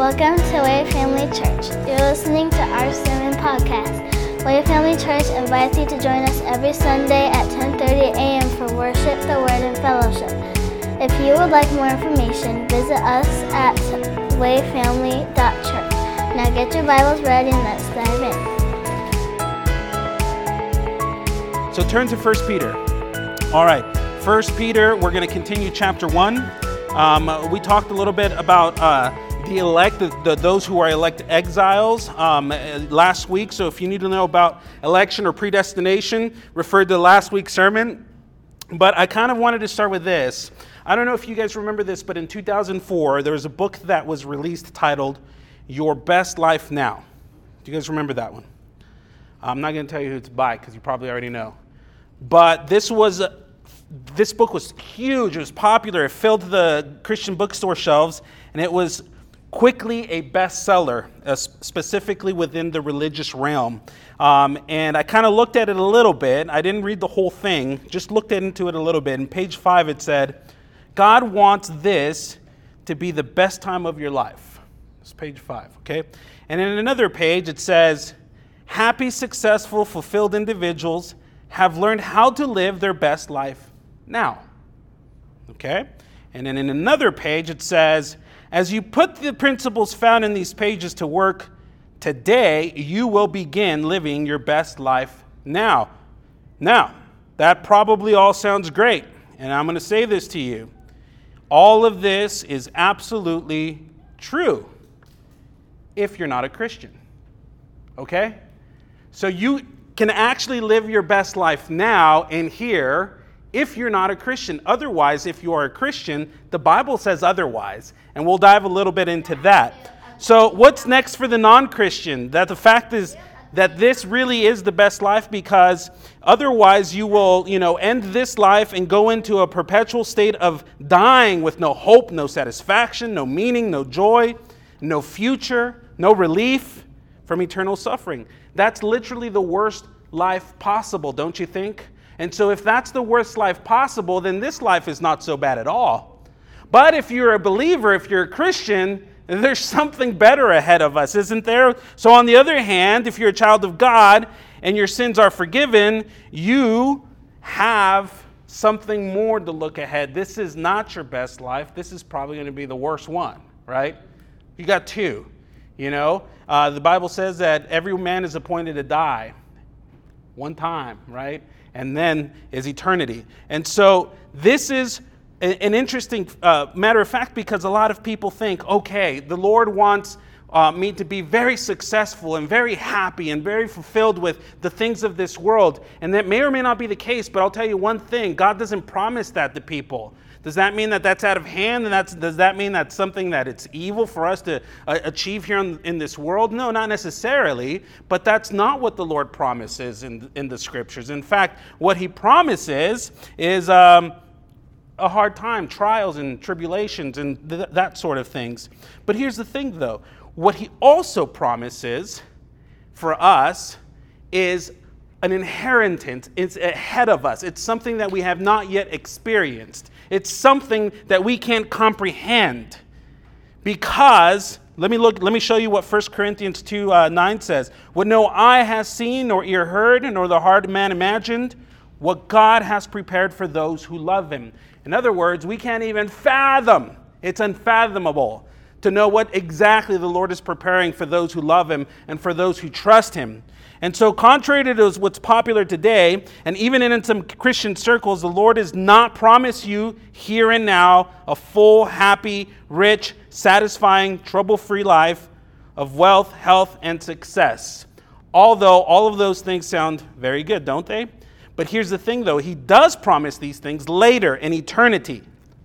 Welcome to Way Family Church. You're listening to our sermon podcast. Way Family Church invites you to join us every Sunday at 10:30 a.m. for worship, the word, and fellowship. If you would like more information, visit us at wayfamily.church. Now get your Bibles ready and let's dive in. So turn to 1 Peter. All right, 1 Peter, we're going to continue chapter 1. Um, we talked a little bit about uh, the elect, the, the, those who are elect exiles um, last week. So if you need to know about election or predestination, refer to last week's sermon. But I kind of wanted to start with this. I don't know if you guys remember this, but in 2004, there was a book that was released titled Your Best Life Now. Do you guys remember that one? I'm not going to tell you who it's by because you probably already know. But this was this book was huge. It was popular. It filled the Christian bookstore shelves, and it was quickly a bestseller, uh, specifically within the religious realm. Um, and I kind of looked at it a little bit. I didn't read the whole thing, just looked into it a little bit. In page five, it said, God wants this to be the best time of your life. It's page five, okay? And in another page, it says, Happy, successful, fulfilled individuals have learned how to live their best life now. Okay? And then in another page, it says, as you put the principles found in these pages to work today, you will begin living your best life now. Now, that probably all sounds great, and I'm going to say this to you. All of this is absolutely true if you're not a Christian. Okay? So you can actually live your best life now and here if you're not a Christian. Otherwise, if you are a Christian, the Bible says otherwise. And we'll dive a little bit into that. So, what's next for the non Christian? That the fact is that this really is the best life because otherwise you will, you know, end this life and go into a perpetual state of dying with no hope, no satisfaction, no meaning, no joy, no future, no relief from eternal suffering. That's literally the worst life possible, don't you think? And so, if that's the worst life possible, then this life is not so bad at all. But if you're a believer, if you're a Christian, there's something better ahead of us, isn't there? So, on the other hand, if you're a child of God and your sins are forgiven, you have something more to look ahead. This is not your best life. This is probably going to be the worst one, right? You got two. You know, uh, the Bible says that every man is appointed to die one time, right? And then is eternity. And so this is an interesting uh, matter of fact because a lot of people think, okay, the Lord wants uh, me to be very successful and very happy and very fulfilled with the things of this world. And that may or may not be the case, but I'll tell you one thing God doesn't promise that to people. Does that mean that that's out of hand? And that's, does that mean that's something that it's evil for us to uh, achieve here in, in, this world? No, not necessarily. But that's not what the Lord promises in, in the scriptures. In fact, what He promises is um, a hard time, trials and tribulations and th- that sort of things. But here's the thing, though what He also promises for us is an inheritance. It's ahead of us. It's something that we have not yet experienced. It's something that we can't comprehend because let me look let me show you what 1 corinthians 2 uh, 9 says. What no eye has seen nor ear heard nor the heart of man imagined what god has prepared for those who love him. In other words we can't even fathom it's unfathomable to know what exactly the lord is preparing for those who love him and for those who trust him and so, contrary to what's popular today, and even in some Christian circles, the Lord does not promise you here and now a full, happy, rich, satisfying, trouble free life of wealth, health, and success. Although all of those things sound very good, don't they? But here's the thing though, He does promise these things later in eternity,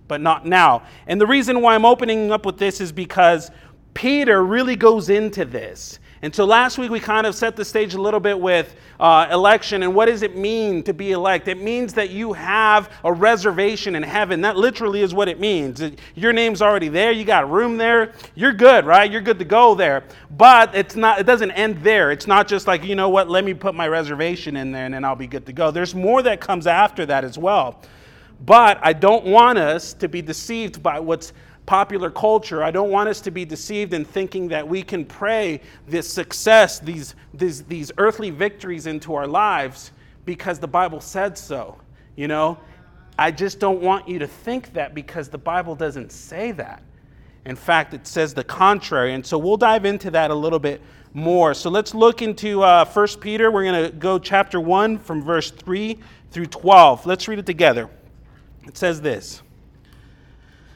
but not now. And the reason why I'm opening up with this is because Peter really goes into this. And so last week we kind of set the stage a little bit with uh, election and what does it mean to be elect? It means that you have a reservation in heaven. That literally is what it means. Your name's already there. You got room there. You're good, right? You're good to go there. But it's not. It doesn't end there. It's not just like you know what. Let me put my reservation in there and then I'll be good to go. There's more that comes after that as well. But I don't want us to be deceived by what's popular culture. I don't want us to be deceived in thinking that we can pray this success, these, these, these earthly victories into our lives because the Bible said so. You know, I just don't want you to think that because the Bible doesn't say that. In fact, it says the contrary. And so we'll dive into that a little bit more. So let's look into uh, 1 Peter. We're going to go chapter 1 from verse 3 through 12. Let's read it together. It says this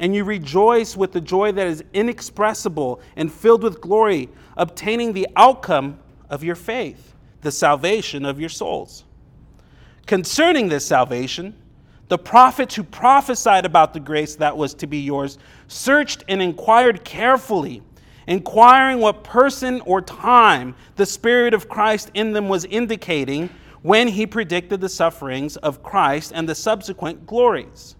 And you rejoice with the joy that is inexpressible and filled with glory, obtaining the outcome of your faith, the salvation of your souls. Concerning this salvation, the prophets who prophesied about the grace that was to be yours searched and inquired carefully, inquiring what person or time the Spirit of Christ in them was indicating when he predicted the sufferings of Christ and the subsequent glories.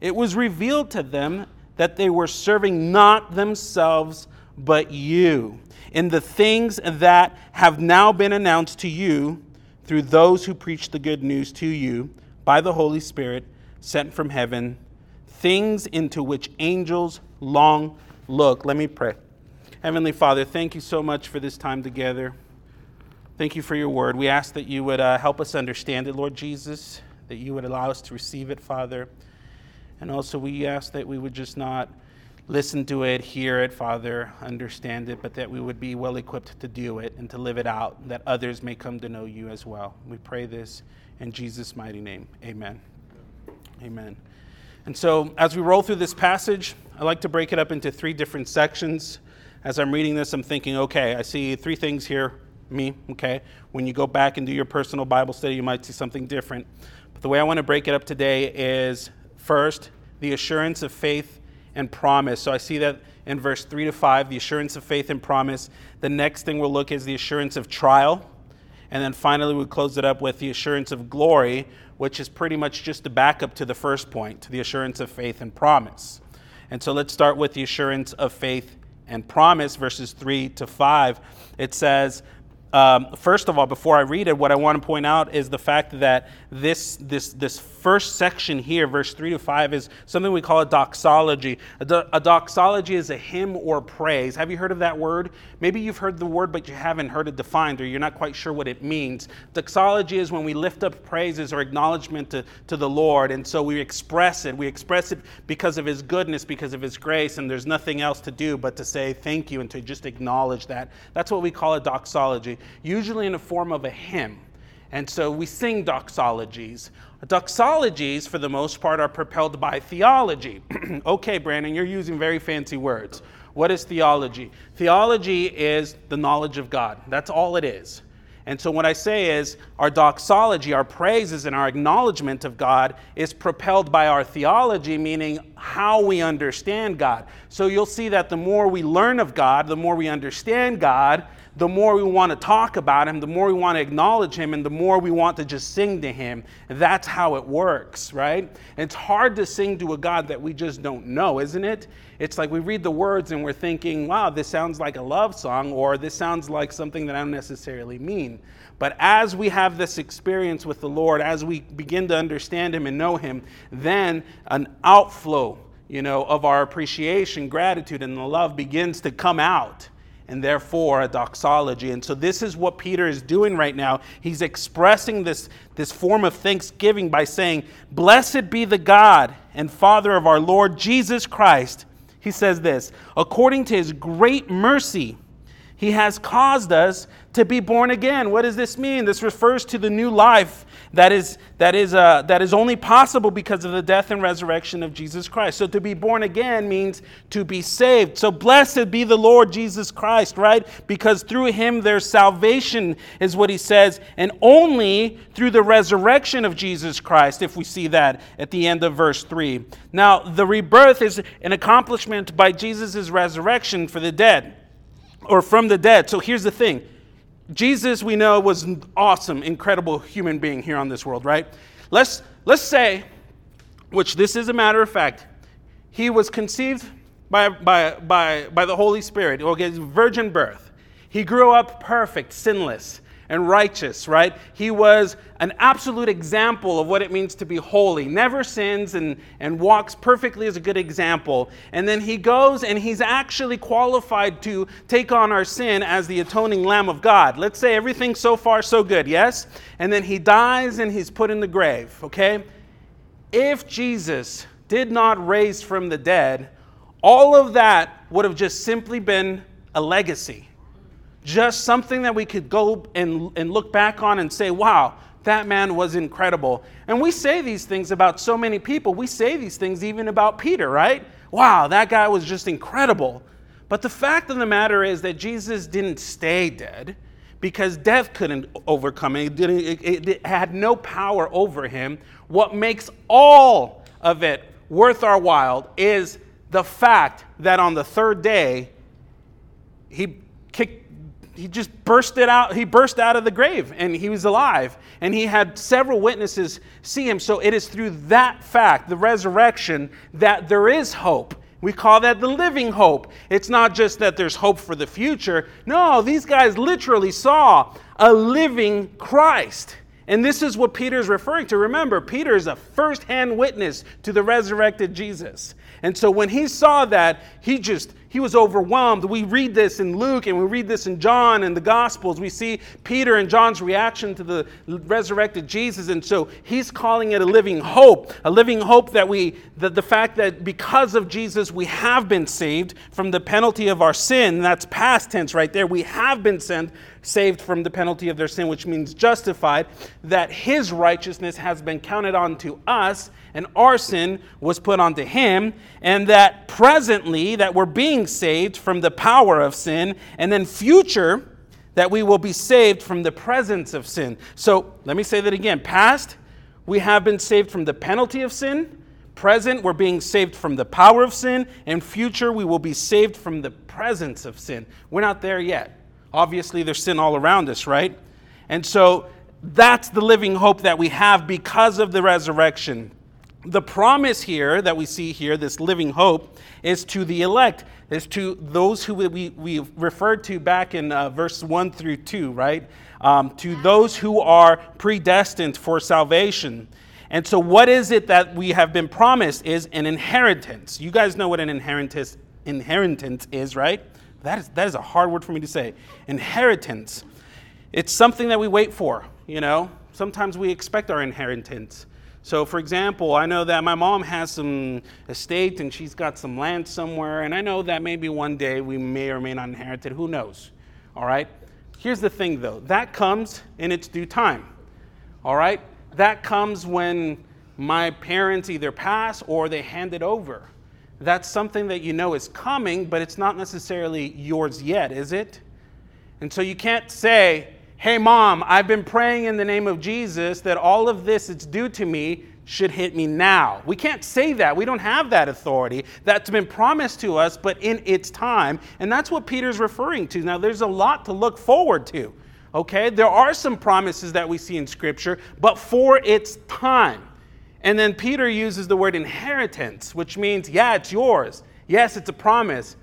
It was revealed to them that they were serving not themselves, but you, in the things that have now been announced to you through those who preach the good news to you by the Holy Spirit sent from heaven, things into which angels long look. Let me pray. Heavenly Father, thank you so much for this time together. Thank you for your word. We ask that you would uh, help us understand it, Lord Jesus, that you would allow us to receive it, Father. And also, we ask that we would just not listen to it, hear it, Father, understand it, but that we would be well equipped to do it and to live it out, that others may come to know you as well. We pray this in Jesus' mighty name. Amen. Amen. And so, as we roll through this passage, I like to break it up into three different sections. As I'm reading this, I'm thinking, okay, I see three things here, me, okay? When you go back and do your personal Bible study, you might see something different. But the way I want to break it up today is first, the assurance of faith and promise. So I see that in verse 3 to 5, the assurance of faith and promise. The next thing we'll look at is the assurance of trial. And then finally, we close it up with the assurance of glory, which is pretty much just a backup to the first point, to the assurance of faith and promise. And so let's start with the assurance of faith and promise, verses 3 to 5. It says, um, first of all, before I read it, what I want to point out is the fact that this, this, this first section here, verse 3 to 5, is something we call a doxology. A, do- a, doxology is a hymn or praise. Have you heard of that word? Maybe you've heard the word, but you haven't heard it defined or you're not quite sure what it means. Doxology is when we lift up praises or acknowledgement to, to the Lord, and so we express it. We express it because of His goodness, because of His grace, and there's nothing else to do but to say thank you and to just acknowledge that. That's what we call a doxology usually in the form of a hymn. And so we sing doxologies. Doxologies, for the most part, are propelled by theology. okay, Brandon, you're using very fancy words. What is theology? Theology is the knowledge of God. That's all it is. And so, what I say is, our doxology, our praises, and our acknowledgement of God is propelled by our theology, meaning how we understand God. So, you'll see that the more we learn of God, the more we understand God, the more we want to talk about him, the more we want to acknowledge him, and the more we want to just sing to him. That's how it works, right? It's hard to sing to a God that we just don't know, isn't it? It's like we read the words and we're thinking, wow, this sounds like a love song, or this sounds like something that I don't necessarily mean. But as we have this experience with the Lord, as we begin to understand him and know him, then an outflow, you know, of our appreciation, gratitude, and the love begins to come out and therefore a doxology. And so this is what Peter is doing right now. He's expressing this, this form of thanksgiving by saying, Blessed be the God and Father of our Lord Jesus Christ. He says this, according to his great mercy, He has caused us to be born again. What does this mean? This refers to the new life that is, that is, uh, that is only possible because of the death and resurrection of Jesus Christ. So to be born again means to be saved. So blessed be the Lord Jesus Christ, right? Because through him there's salvation, is what he says, and only through the resurrection of Jesus Christ, if we see that at the end of verse 3. Now, the rebirth is an accomplishment by Jesus' resurrection for the dead or from the dead. So here's the thing Jesus, we know, was an awesome, incredible human being here on this world, right? Let's, let's say, which this is a matter of fact, he was conceived by, by, by, by the Holy Spirit, or okay, virgin birth. He grew up perfect, sinless and righteous, right? He was an absolute example of what it means to be holy, never sins and, and walks perfectly as a good example. And then he goes and he's actually qualified to take on our sin as the atoning Lamb of God. Let's say everything so far so good, yes? And then he dies and he's put in the grave, okay? If Jesus did not raise from the dead, all of that would have just simply been a legacy just something that we could go and, and look back on and say, wow, that man was incredible. And we say these things about so many people. We say these things even about Peter, right? Wow, that guy was just incredible. But the fact of the matter is that Jesus didn't stay dead because death couldn't overcome him. It, it, it had no power over him. What makes all of it worth our while is the fact that on the third day, he he just burst it out he burst out of the grave and he was alive. And he had several witnesses see him. So it is through that fact the resurrection that there is hope. We call that the living hope. It's not just that there's hope for the future. No these guys literally saw a living christ. And this is what Peter is referring to. Remember, Peter is a first hand witness to the resurrected Jesus. And so when he saw that, he just he was overwhelmed. We read this in Luke and we read this in John and the Gospels. We see Peter and John's reaction to the resurrected Jesus. And so he's calling it a living hope, a living hope that we, that the fact that because of Jesus, we have been saved from the penalty of our sin. That's past tense right there. We have been sent, saved from the penalty of their sin, which means justified, that his righteousness has been counted on to us and our sin was put onto him, and that presently that we're being saved from the power of sin, and then future that we will be saved from the presence of sin. So let me say that again. Past, we have been saved from the penalty of sin. Present, we're being saved from the power of sin. And future, we will be saved from the presence of sin. We're not there yet. Obviously, there's sin all around us, right? And so that's the living hope that we have because of the resurrection the promise here that we see here, this living hope, is to the elect, is to those who we, we referred to back in uh, verse 1 through 2, right? Um, to those who are predestined for salvation. And so, what is it that we have been promised is an inheritance. You guys know what an inheritance, inheritance is, right? That is, that is a hard word for me to say. Inheritance. It's something that we wait for, you know? Sometimes we expect our inheritance. So, for example, I know that my mom has some estate and she's got some land somewhere, and I know that maybe one day we may or may not inherit it. Who knows? All right? Here's the thing, though that comes in its due time. All right? That comes when my parents either pass or they hand it over. That's something that you know is coming, but it's not necessarily yours yet, is it? And so you can't say, hey, mom, I've been praying in the name of Jesus that all of this that's due to me should hit me now. We can't say that. We don't have that authority. That's been promised to us, but in its time. And that's what Peter's referring to. Now, there's a lot to look forward to. Okay? There are some promises that we see in Scripture, but for its time. And then Peter uses the word inheritance, which means, yeah, it's yours. Yes, it's a promise,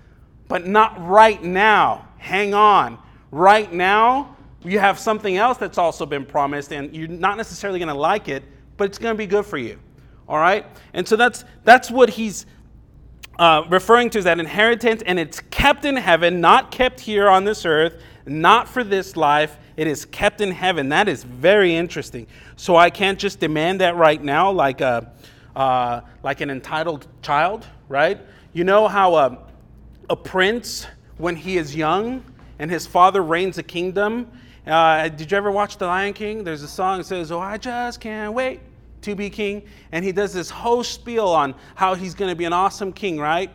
but not right now. Hang on. Right now, you have something else that's also been promised, and you're not necessarily going to like it, but it's going to be good for you. All right? And so that's, that's what he's uh, referring to as that inheritance, and it's kept in heaven, not kept here on this earth, not for this life. It is kept in heaven. That is very interesting. So I can't just demand that right now, like a, uh, like an entitled child, right? You know how a, a prince, when he is young, and his father reigns a kingdom. Uh, did you ever watch The Lion King? There's a song that says, Oh, I just can't wait to be king. And he does this whole spiel on how he's going to be an awesome king, right?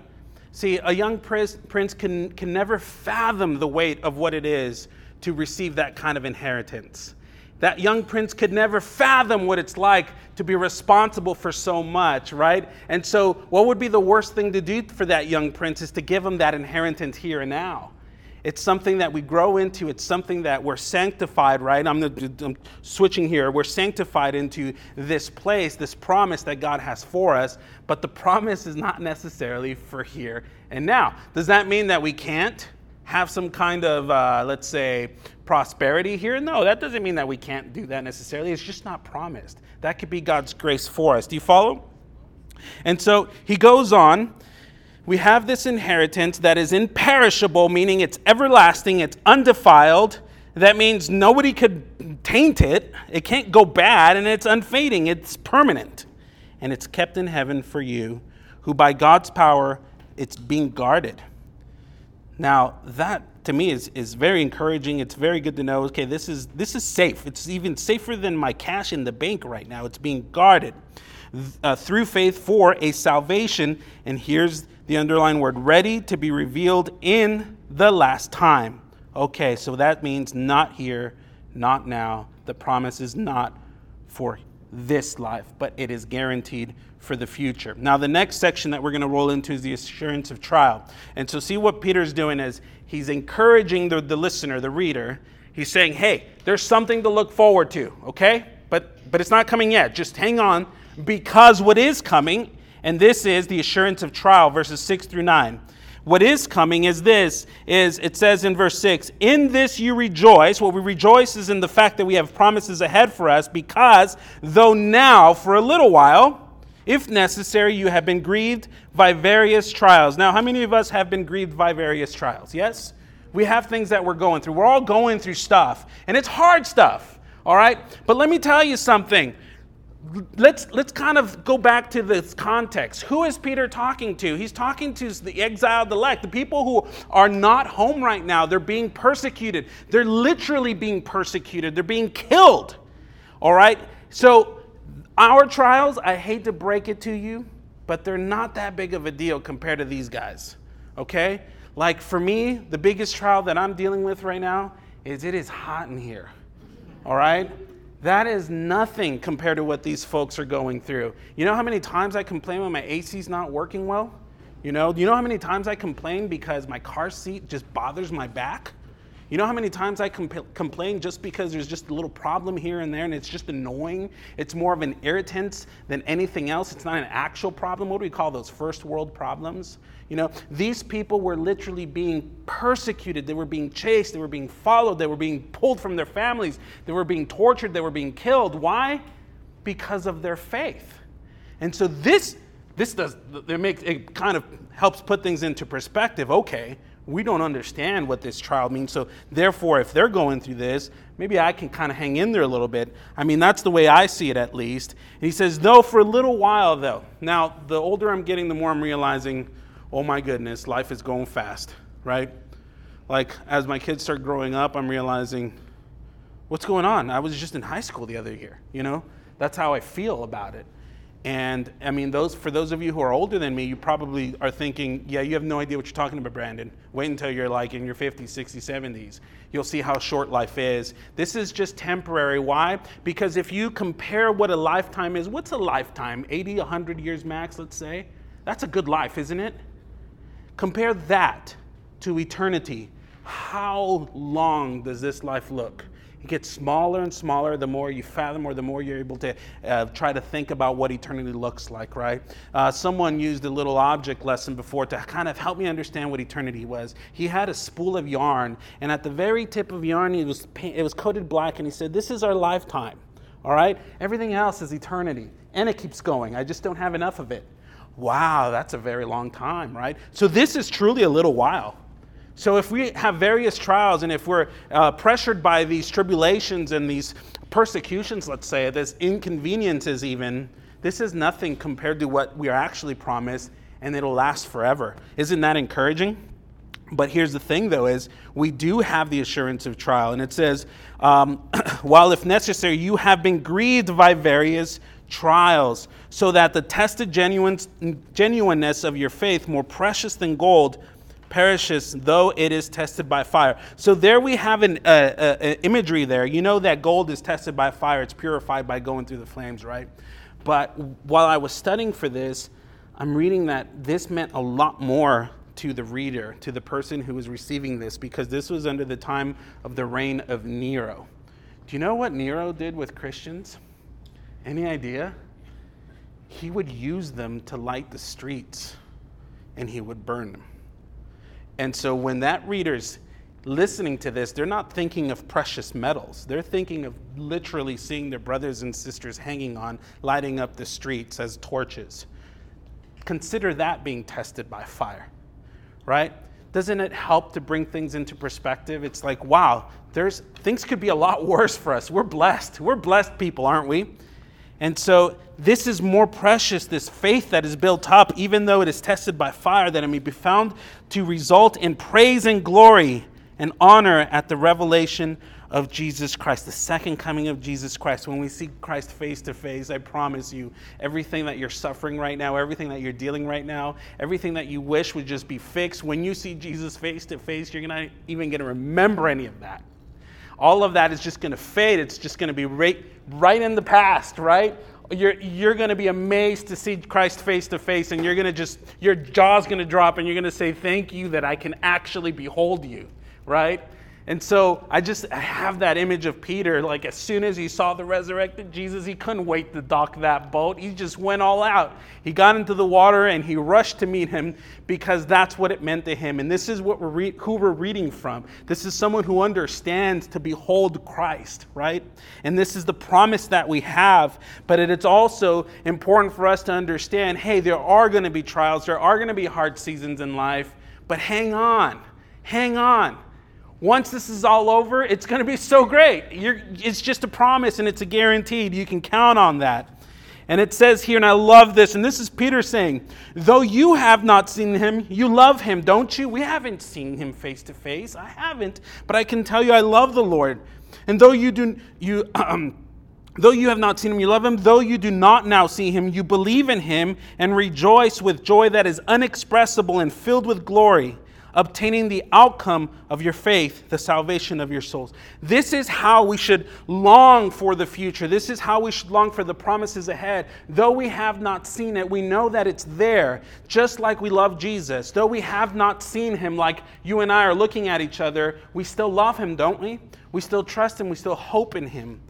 See, a young prince can, can never fathom the weight of what it is to receive that kind of inheritance. That young prince could never fathom what it's like to be responsible for so much, right? And so, what would be the worst thing to do for that young prince is to give him that inheritance here and now. It's something that we grow into. It's something that we're sanctified, right? I'm, I'm, switching here. We're sanctified into this place, this promise that God has for us, but the promise is not necessarily for here and now. Does that mean that we can't have some kind of, uh, let's say, prosperity here? No, that doesn't mean that we can't do that necessarily. It's just not promised. That could be God's grace for us. Do you follow? And so he goes on we have this inheritance that is imperishable, meaning it's everlasting, it's undefiled. That means nobody could taint it, it can't go bad, and it's unfading, it's permanent. And it's kept in heaven for you, who by God's power, it's being guarded. Now, that to me is, is very encouraging. It's very good to know, okay, this is, this is safe. It's even safer than my cash in the bank right now. It's being guarded uh, through faith for a salvation. And here's the underlying word ready to be revealed in the last time. Okay, so that means not here, not now. The promise is not for this life, but it is guaranteed for the future. Now, the next section that we're going to roll into is the assurance of trial. And so, see what Peter's doing is he's encouraging the, the listener, the reader. He's saying, hey, there's something to look forward to, okay? But, but it's not coming yet. Just hang on because what is coming and this is the assurance of trial, verses 6 through 9. What is coming is this is it says in verse 6, "In this you rejoice." What we rejoice is in the fact that we have promises ahead for us because though now for a little while, if necessary, you have been grieved by various trials. Now, how many of us have been grieved by various trials? Yes? We have things that we're going through. We're all going through stuff, and it's hard stuff. All right? But let me tell you something let's let's kind of go back to this context. Who is Peter talking to? He's talking to the exiled elect, the people who are not home right now. They're being persecuted. They're literally being persecuted. They're being killed. All right? So our trials, I hate to break it to you, but they're not that big of a deal compared to these guys. Okay? Like for me, the biggest trial that I'm dealing with right now is it is hot in here. All right? That is nothing compared to what these folks are going through. You know how many times I complain when my AC's not working well? You know, you know how many times I complain because my car seat just bothers my back? You know how many times I compl- complain just because there's just a little problem here and there and it's just annoying? It's more of an irritant than anything else. It's not an actual problem. What do we call those? First world problems? You know, these people were literally being persecuted. They were being chased. They were being followed. They were being pulled from their families. They were being tortured. They were being killed. Why? Because of their faith. And so this, this does, it, makes, it kind of helps put things into perspective. Okay, we don't understand what this trial means. So, therefore, if they're going through this, maybe I can kind of hang in there a little bit. I mean, that's the way I see it at least. And he says, though, for a little while, though. Now, the older I'm getting, the more I'm realizing, oh my goodness, life is going fast, right? Like, as my kids start growing up, I'm realizing, what's going on? I was just in high school the other year, you know? That's how I feel about it. And I mean, those for those of you who are older than me, you probably are thinking, yeah, you have no idea what you're talking about, Brandon. Wait until you're like in your 50s, 60s, 70s. You'll see how short life is. This is just temporary. Why? Because if you compare what a lifetime is, what's a lifetime? 80, 100 years max, let's say? That's a good life, isn't it? Compare that to eternity. How long does this life look? It gets smaller and smaller the more you fathom or the more you're able to uh, try to think about what eternity looks like, right? Uh, someone used a little object lesson before to kind of help me understand what eternity was. He had a spool of yarn, and at the very tip of yarn, it was, it was coated black, and he said, This is our lifetime, all right? Everything else is eternity, and it keeps going. I just don't have enough of it. Wow, that's a very long time, right? So this is truly a little while. So, if we have various trials and if we're uh, pressured by these tribulations and these persecutions, let's say, this inconveniences, even, this is nothing compared to what we are actually promised, and it'll last forever. Isn't that encouraging? But here's the thing, though, is we do have the assurance of trial. And it says, um, while if necessary, you have been grieved by various trials, so that the tested genuine, genuineness of your faith, more precious than gold, perishes though it is tested by fire. So there we have an uh, uh, imagery there. You know that gold is tested by fire, it's purified by going through the flames, right? But while I was studying for this, I'm reading that this meant a lot more to the reader, to the person who was receiving this, because this was under the time of the reign of Nero. Do you know what Nero did with Christians? Any idea? He would use them to light the streets and he would burn them. And so when that reader's listening to this, they're not thinking of precious metals. They're thinking of literally seeing their brothers and sisters hanging on, lighting up the streets as torches. Consider that being tested by fire right? Doesn't it help to bring things into perspective? It's like, wow, there's things could be a lot worse for us. We're blessed. We're blessed people, aren't we? And so this is more precious, this faith that is built up, even though it is tested by fire, that it may be found to result in praise and glory and honor at the revelation of Jesus Christ, the second coming of Jesus Christ. When we see Christ face to face, I promise you, everything that you're suffering right now, everything that you're dealing right now, everything that you wish would just be fixed, when you see Jesus face to face, you're not even going to remember any of that. All of that is just going to fade. It's just going to be right, right in the past, right? You're, you're going to be amazed to see Christ face to face, and you're going to just, your jaw's going to drop, and you're going to say, Thank you that I can actually behold you, right? And so I just have that image of Peter. Like as soon as he saw the resurrected Jesus, he couldn't wait to dock that boat. He just went all out. He got into the water and he rushed to meet him because that's what it meant to him. And this is what we're re- who we're reading from. This is someone who understands to behold Christ, right? And this is the promise that we have. But it's also important for us to understand hey, there are going to be trials, there are going to be hard seasons in life, but hang on, hang on once this is all over, it's going to be so great. You're, it's just a promise and it's a guaranteed. You can count on that. And it says here, and I love this, and this is Peter saying, Though you have not seen him, you love him, don't you? We haven't seen him face to face. I haven't, but I can tell you I love the Lord. And though you do, you, um, though you have not seen him, you love him. Though you do not now see him, you believe in him and rejoice with joy that is unexpressible and filled with glory obtaining the outcome of your faith, the salvation of your souls. This is how we should long for the future. This is how we should long for the promises ahead. Though we have not seen it, we know that it's there, just like we love Jesus. Though we have not seen him, like you and I are looking at each other, we still love him, don't we? We still trust him, we still hope in him.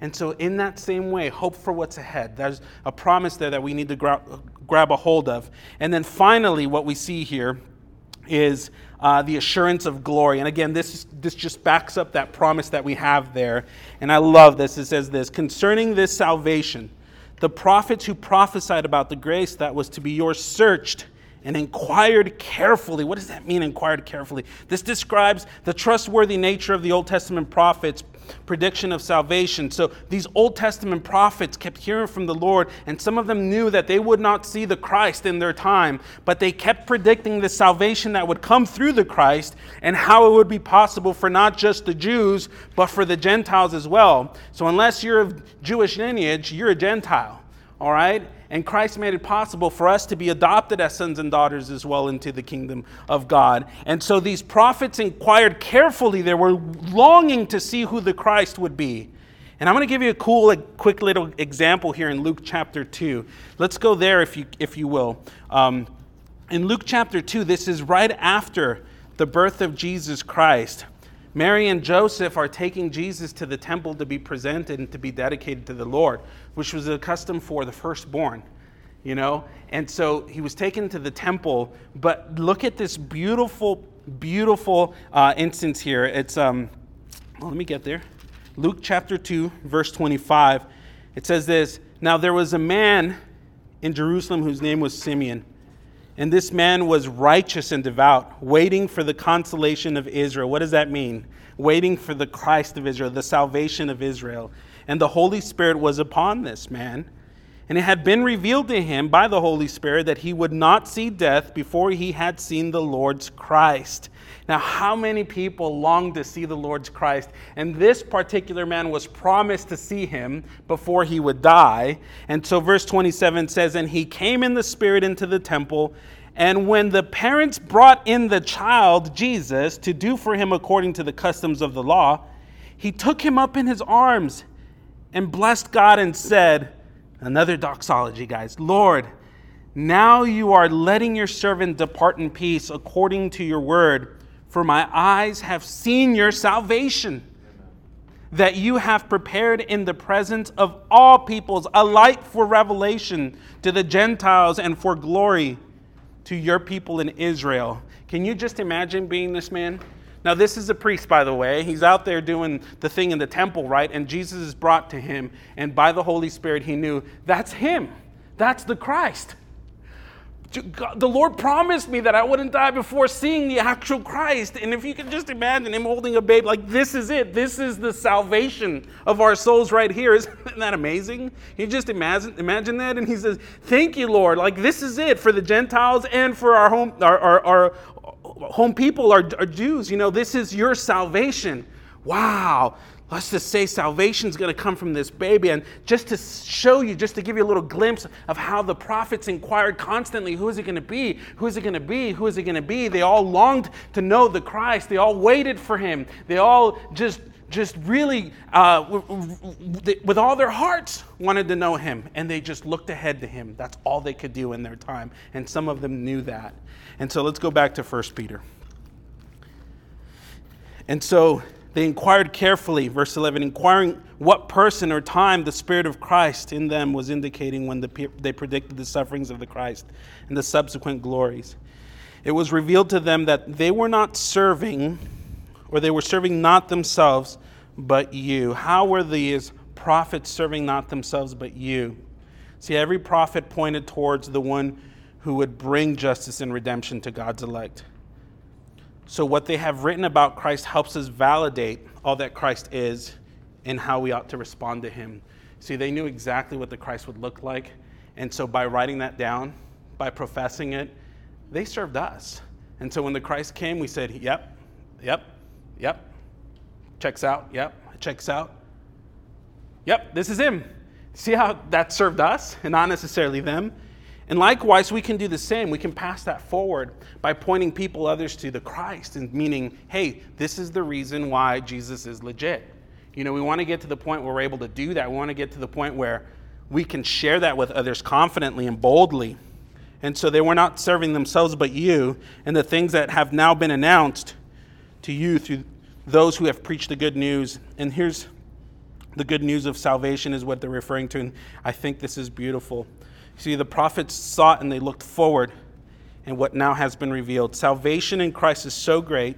And so, in that same way, hope for what's ahead. There's a promise there that we need to gra- grab a hold of. And then finally, what we see here is uh, the assurance of glory. And again, this, this just backs up that promise that we have there. And I love this. It says this Concerning this salvation, the prophets who prophesied about the grace that was to be yours searched and inquired carefully. What does that mean, inquired carefully? This describes the trustworthy nature of the Old Testament prophets prediction of salvation. So these Old Testament prophets kept hearing from the Lord, and some of them knew that they would not see the Christ in their time, but they kept predicting the salvation that would come through the Christ and how it would be possible for not just the Jews, but for the Gentiles as well. So unless you're of Jewish lineage, you're a Gentile. All right? And Christ made it possible for us to be adopted as sons and daughters as well into the kingdom of God. And so these prophets inquired carefully. They were longing to see who the Christ would be. And I'm going to give you a cool, quick little example here in Luke chapter 2. Let's go there if you, if you will. Um, in Luke chapter 2, this is right after the birth of Jesus Christ. Mary and Joseph are taking Jesus to the temple to be presented and to be dedicated to the Lord, which was a custom for the firstborn, you know? And so he was taken to the temple, but look at this beautiful, beautiful uh, instance here. It's, um, well, let me get there. Luke chapter 2, verse 25. It says this Now there was a man in Jerusalem whose name was Simeon. And this man was righteous and devout, waiting for the consolation of Israel. What does that mean? Waiting for the Christ of Israel, the salvation of Israel. And the Holy Spirit was upon this man. And it had been revealed to him by the Holy Spirit that he would not see death before he had seen the Lord's Christ. Now, how many people long to see the Lord's Christ? And this particular man was promised to see him before he would die. And so, verse 27 says, And he came in the Spirit into the temple. And when the parents brought in the child, Jesus, to do for him according to the customs of the law, he took him up in his arms and blessed God and said, Another doxology, guys. Lord, now you are letting your servant depart in peace according to your word, for my eyes have seen your salvation, that you have prepared in the presence of all peoples a light for revelation to the Gentiles and for glory to your people in Israel. Can you just imagine being this man? Now, this is a priest, by the way. He's out there doing the thing in the temple, right? And Jesus is brought to him, and by the Holy Spirit, he knew that's him. That's the Christ. The Lord promised me that I wouldn't die before seeing the actual Christ. And if you can just imagine him holding a babe, like this is it. This is the salvation of our souls right here. Isn't that amazing? You just imagine, imagine that. And he says, Thank you, Lord. Like this is it for the Gentiles and for our home, our, our, our home people are, are Jews. You know, this is your salvation. Wow. Let's just say salvation is going to come from this baby. And just to show you, just to give you a little glimpse of how the prophets inquired constantly who is it going to be? Who is it going to be? Who is it going to be? They all longed to know the Christ. They all waited for him. They all just just really, uh, with all their hearts, wanted to know him. And they just looked ahead to him. That's all they could do in their time. And some of them knew that. And so let's go back to 1 Peter. And so they inquired carefully, verse 11, inquiring what person or time the Spirit of Christ in them was indicating when the, they predicted the sufferings of the Christ and the subsequent glories. It was revealed to them that they were not serving, or they were serving not themselves, but you. How were these prophets serving not themselves, but you? See, every prophet pointed towards the one who would bring justice and redemption to God's elect. So, what they have written about Christ helps us validate all that Christ is and how we ought to respond to him. See, they knew exactly what the Christ would look like. And so, by writing that down, by professing it, they served us. And so, when the Christ came, we said, Yep, yep, yep. Checks out, yep, checks out. Yep, this is him. See how that served us and not necessarily them? And likewise, we can do the same. We can pass that forward by pointing people, others to the Christ, and meaning, hey, this is the reason why Jesus is legit. You know, we want to get to the point where we're able to do that. We want to get to the point where we can share that with others confidently and boldly. And so they were not serving themselves but you, and the things that have now been announced to you through those who have preached the good news. And here's the good news of salvation, is what they're referring to. And I think this is beautiful. See, the prophets sought and they looked forward and what now has been revealed. Salvation in Christ is so great,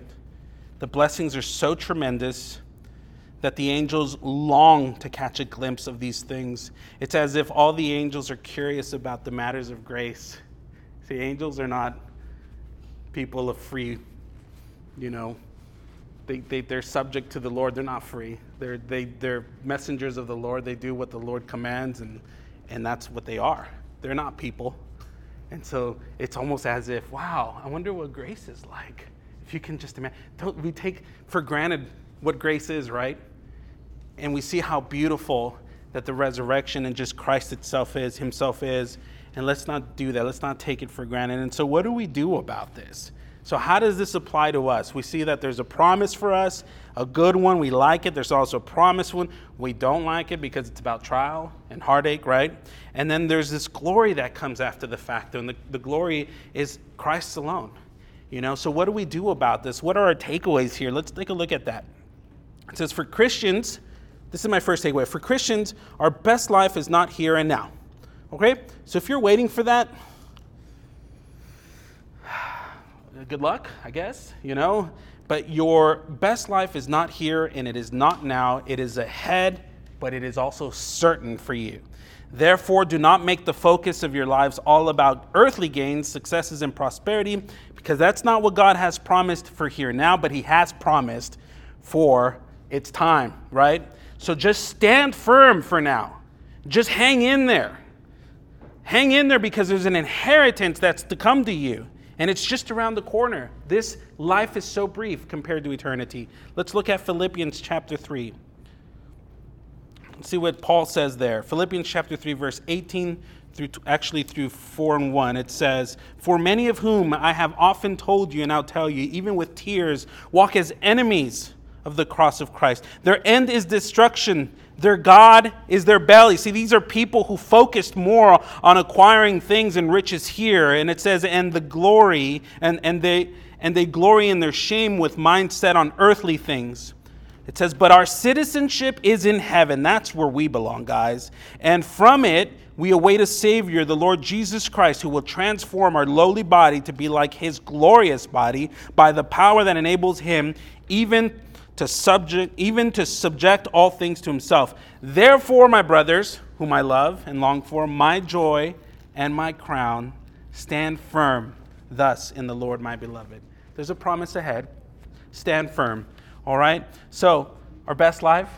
the blessings are so tremendous that the angels long to catch a glimpse of these things. It's as if all the angels are curious about the matters of grace. See, angels are not people of free, you know, they, they, they're subject to the Lord. They're not free. They're, they, they're messengers of the Lord. They do what the Lord commands, and, and that's what they are. They're not people. And so it's almost as if, wow, I wonder what grace is like. If you can just imagine. We take for granted what grace is, right? And we see how beautiful that the resurrection and just Christ itself is, Himself is. And let's not do that. Let's not take it for granted. And so, what do we do about this? So, how does this apply to us? We see that there's a promise for us, a good one. We like it. There's also a promise one. We don't like it because it's about trial and heartache, right? And then there's this glory that comes after the fact, and the, the glory is Christ alone. You know, so what do we do about this? What are our takeaways here? Let's take a look at that. It says, for Christians, this is my first takeaway. For Christians, our best life is not here and now. Okay? So if you're waiting for that, good luck, I guess, you know. But your best life is not here and it is not now. It is ahead, but it is also certain for you. Therefore, do not make the focus of your lives all about earthly gains, successes, and prosperity, because that's not what God has promised for here now, but He has promised for its time, right? So just stand firm for now. Just hang in there. Hang in there because there's an inheritance that's to come to you. And it's just around the corner. This life is so brief compared to eternity. Let's look at Philippians chapter 3. Let's see what Paul says there. Philippians chapter 3, verse 18 through actually through 4 and 1. It says, For many of whom I have often told you, and I'll tell you, even with tears, walk as enemies of the cross of Christ. Their end is destruction. Their God is their belly. See, these are people who focused more on acquiring things and riches here. And it says, and the glory, and, and they and they glory in their shame with mindset on earthly things. It says, But our citizenship is in heaven. That's where we belong, guys. And from it, we await a Savior, the Lord Jesus Christ, who will transform our lowly body to be like his glorious body by the power that enables him even to subject even to subject all things to himself. Therefore, my brothers, whom I love and long for, my joy and my crown, stand firm thus in the Lord, my beloved. There's a promise ahead. Stand firm. All right? So, our best life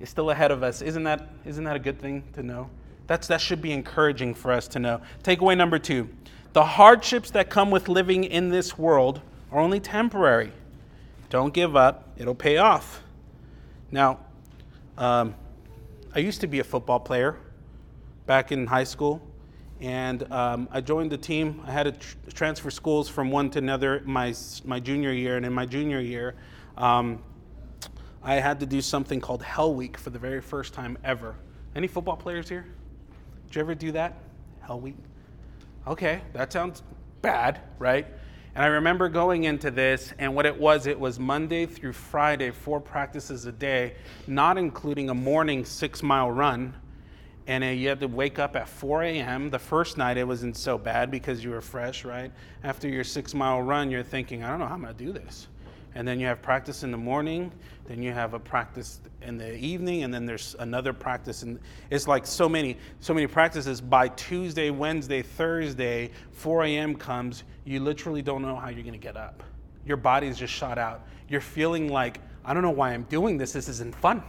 is still ahead of us. Isn't that, isn't that a good thing to know? That's, that should be encouraging for us to know. Takeaway number two the hardships that come with living in this world are only temporary. Don't give up, it'll pay off. Now, um, I used to be a football player back in high school, and um, I joined the team. I had to tr- transfer schools from one to another my, my junior year, and in my junior year, um, I had to do something called Hell Week for the very first time ever. Any football players here? Did you ever do that? Hell Week? Okay, that sounds bad, right? And I remember going into this, and what it was, it was Monday through Friday, four practices a day, not including a morning six mile run. And you had to wake up at 4 a.m. The first night it wasn't so bad because you were fresh, right? After your six mile run, you're thinking, I don't know how I'm going to do this and then you have practice in the morning then you have a practice in the evening and then there's another practice and it's like so many so many practices. By tuesday wednesday thursday 4 a.m comes you literally don't know how you're going to get up. Your body's just shot out. You're feeling like i don't know why i'm doing this this isn't fun.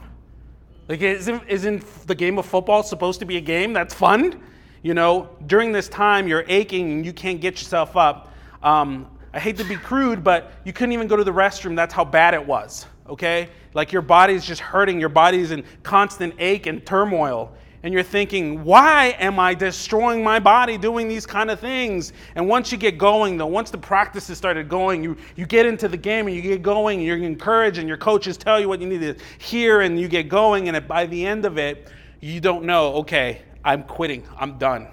Like isn't, isn't the game of football supposed to be a game that's fun? You know during this time you're aching and you can't get yourself up. Um, I hate to be crude, but you couldn't even go to the restroom. That's how bad it was, okay? Like your body's just hurting, your body's in constant ache and turmoil. And you're thinking, why am I destroying my body doing these kind of things? And once you get going, though, once the practices started going, you, you get into the game and you get going, and you're encouraged, and your coaches tell you what you need to hear, and you get going. And by the end of it, you don't know, okay, I'm quitting, I'm done.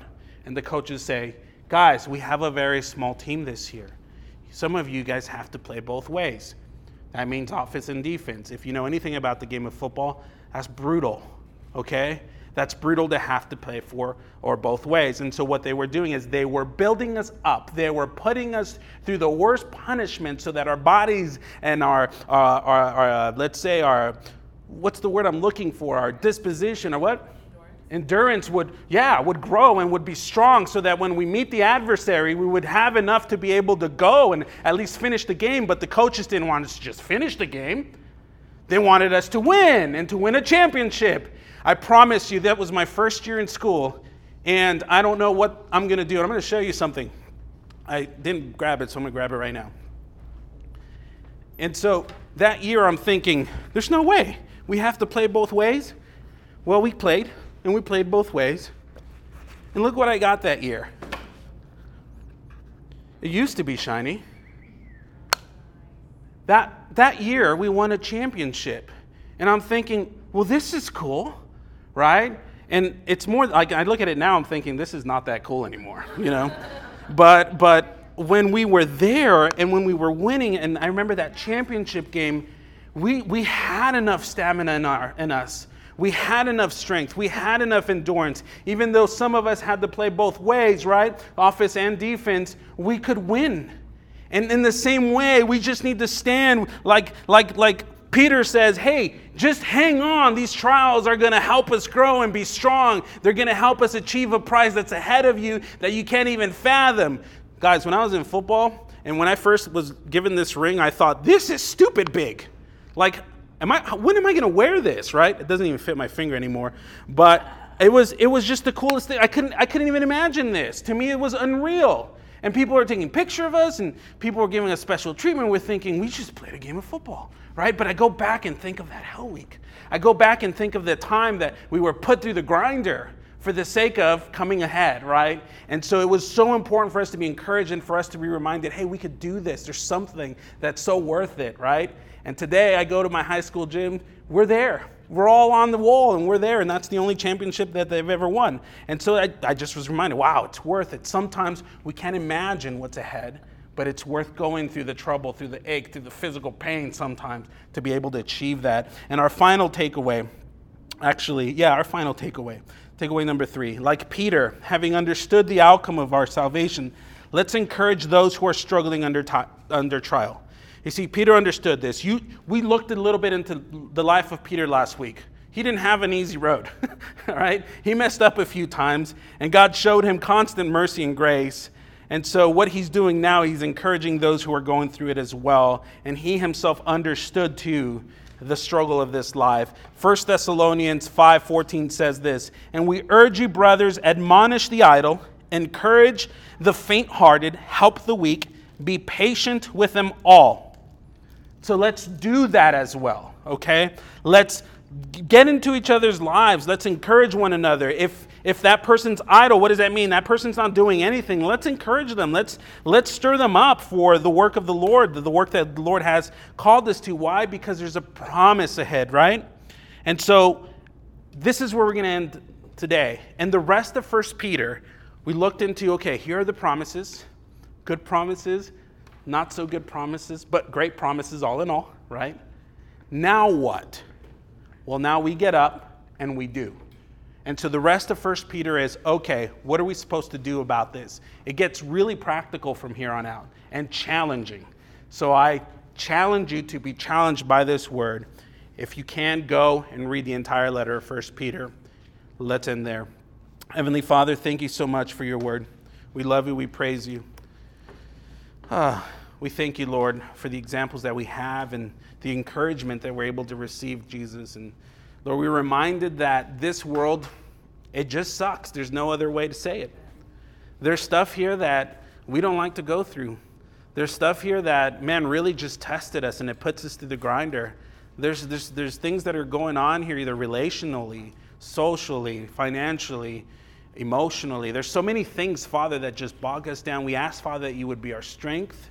And the coaches say, guys, we have a very small team this year. Some of you guys have to play both ways. That means offense and defense. If you know anything about the game of football, that's brutal, okay? That's brutal to have to play for or both ways. And so what they were doing is they were building us up. They were putting us through the worst punishment so that our bodies and our, uh, our, our uh, let's say our, what's the word I'm looking for? Our disposition or what? Endurance would yeah would grow and would be strong so that when we meet the adversary we would have enough to be able to go and at least finish the game. But the coaches didn't want us to just finish the game. They wanted us to win and to win a championship. I promise you that was my first year in school and i don't know what i'm going to do i'm going to show you something. I didn't grab it so i'm going to grab it right now. And so that year i'm thinking there's no way. We have to play both ways? Well we played and we played both ways. And look what I got that year. It used to be shiny. That, that year, we won a championship. And I'm thinking, well, this is cool, right? And it's more like I look at it now, I'm thinking, this is not that cool anymore, you know? but, but when we were there and when we were winning, and I remember that championship game, we, we had enough stamina in, our, in us we had enough strength. We had enough endurance. Even though some of us had to play both ways, right? Offense and defense, we could win. And in the same way, we just need to stand like, like, like Peter says, hey, just hang on. These trials are going to help us grow and be strong. They're going to help us achieve a prize that's ahead of you that you can't even fathom. Guys, when I was in football and when I first was given this ring, I thought, this is stupid big. Like, am I, when am I going to wear this, right? It doesn't even fit my finger anymore. But it was it was just the coolest thing. I couldn't I couldn't even imagine this. To me, it was unreal. And people are taking picture of us, and people are giving us special treatment. We're thinking we just played a game of football, right? But I go back and think of that Hell Week. I go back and think of the time that we were put through the grinder for the sake of coming ahead, right? And so it was so important for us to be encouraged and for us to be reminded, hey, we could do this. There's something that's so worth it, right? And today I go to my high school gym, we're there. We're all on the wall and we're there, and that's the only championship that they've ever won. And so I, I just was reminded, wow, it's worth it. Sometimes we can't imagine what's ahead, but it's worth going through the trouble, through the ache, through the physical pain sometimes to be able to achieve that. And our final takeaway, actually, yeah, our final takeaway, takeaway number three, like Peter, having understood the outcome of our salvation, let's encourage those who are struggling under, t- under trial. You see, Peter understood this. You, we looked a little bit into the life of Peter last week. He didn't have an easy road, all right? He messed up a few times, and God showed him constant mercy and grace. And so, what he's doing now, he's encouraging those who are going through it as well. And he himself understood too the struggle of this life. 1 Thessalonians 5:14 says this, "And we urge you brothers, admonish the idle, encourage the faint-hearted, help the weak, be patient with them all." So let's do that as well, okay? Let's get into each other's lives. Let's encourage one another. If if that person's idle, what does that mean? That person's not doing anything. Let's encourage them. Let's let's stir them up for the work of the Lord, the work that the Lord has called us to. Why? Because there's a promise ahead, right? And so this is where we're going to end today. And the rest of First Peter, we looked into okay, here are the promises, good promises, not so good promises, but great promises all in all, right? Now what? Well, now we get up and we do. And so the rest of 1 Peter is okay, what are we supposed to do about this? It gets really practical from here on out and challenging. So I challenge you to be challenged by this word. If you can, go and read the entire letter of 1 Peter. Let's end there. Heavenly Father, thank you so much for your word. We love you, we praise you. Ah. We thank you, Lord, for the examples that we have and the encouragement that we're able to receive, Jesus. And Lord, we're reminded that this world, it just sucks. There's no other way to say it. There's stuff here that we don't like to go through. There's stuff here that, man, really just tested us and it puts us through the grinder. There's, there's, there's things that are going on here, either relationally, socially, financially, emotionally. There's so many things, Father, that just bog us down. We ask, Father, that you would be our strength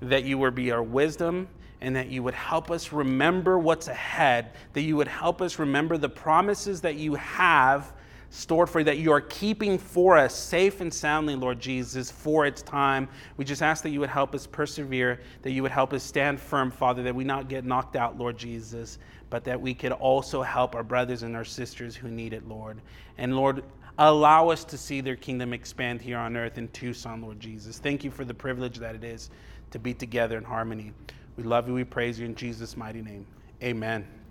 that you would be our wisdom and that you would help us remember what's ahead, that you would help us remember the promises that you have stored for that you are keeping for us safe and soundly, Lord Jesus, for its time. We just ask that you would help us persevere, that you would help us stand firm, Father, that we not get knocked out, Lord Jesus, but that we could also help our brothers and our sisters who need it, Lord. And Lord, allow us to see their kingdom expand here on earth in Tucson, Lord Jesus. Thank you for the privilege that it is to be together in harmony. We love you. We praise you in Jesus' mighty name. Amen.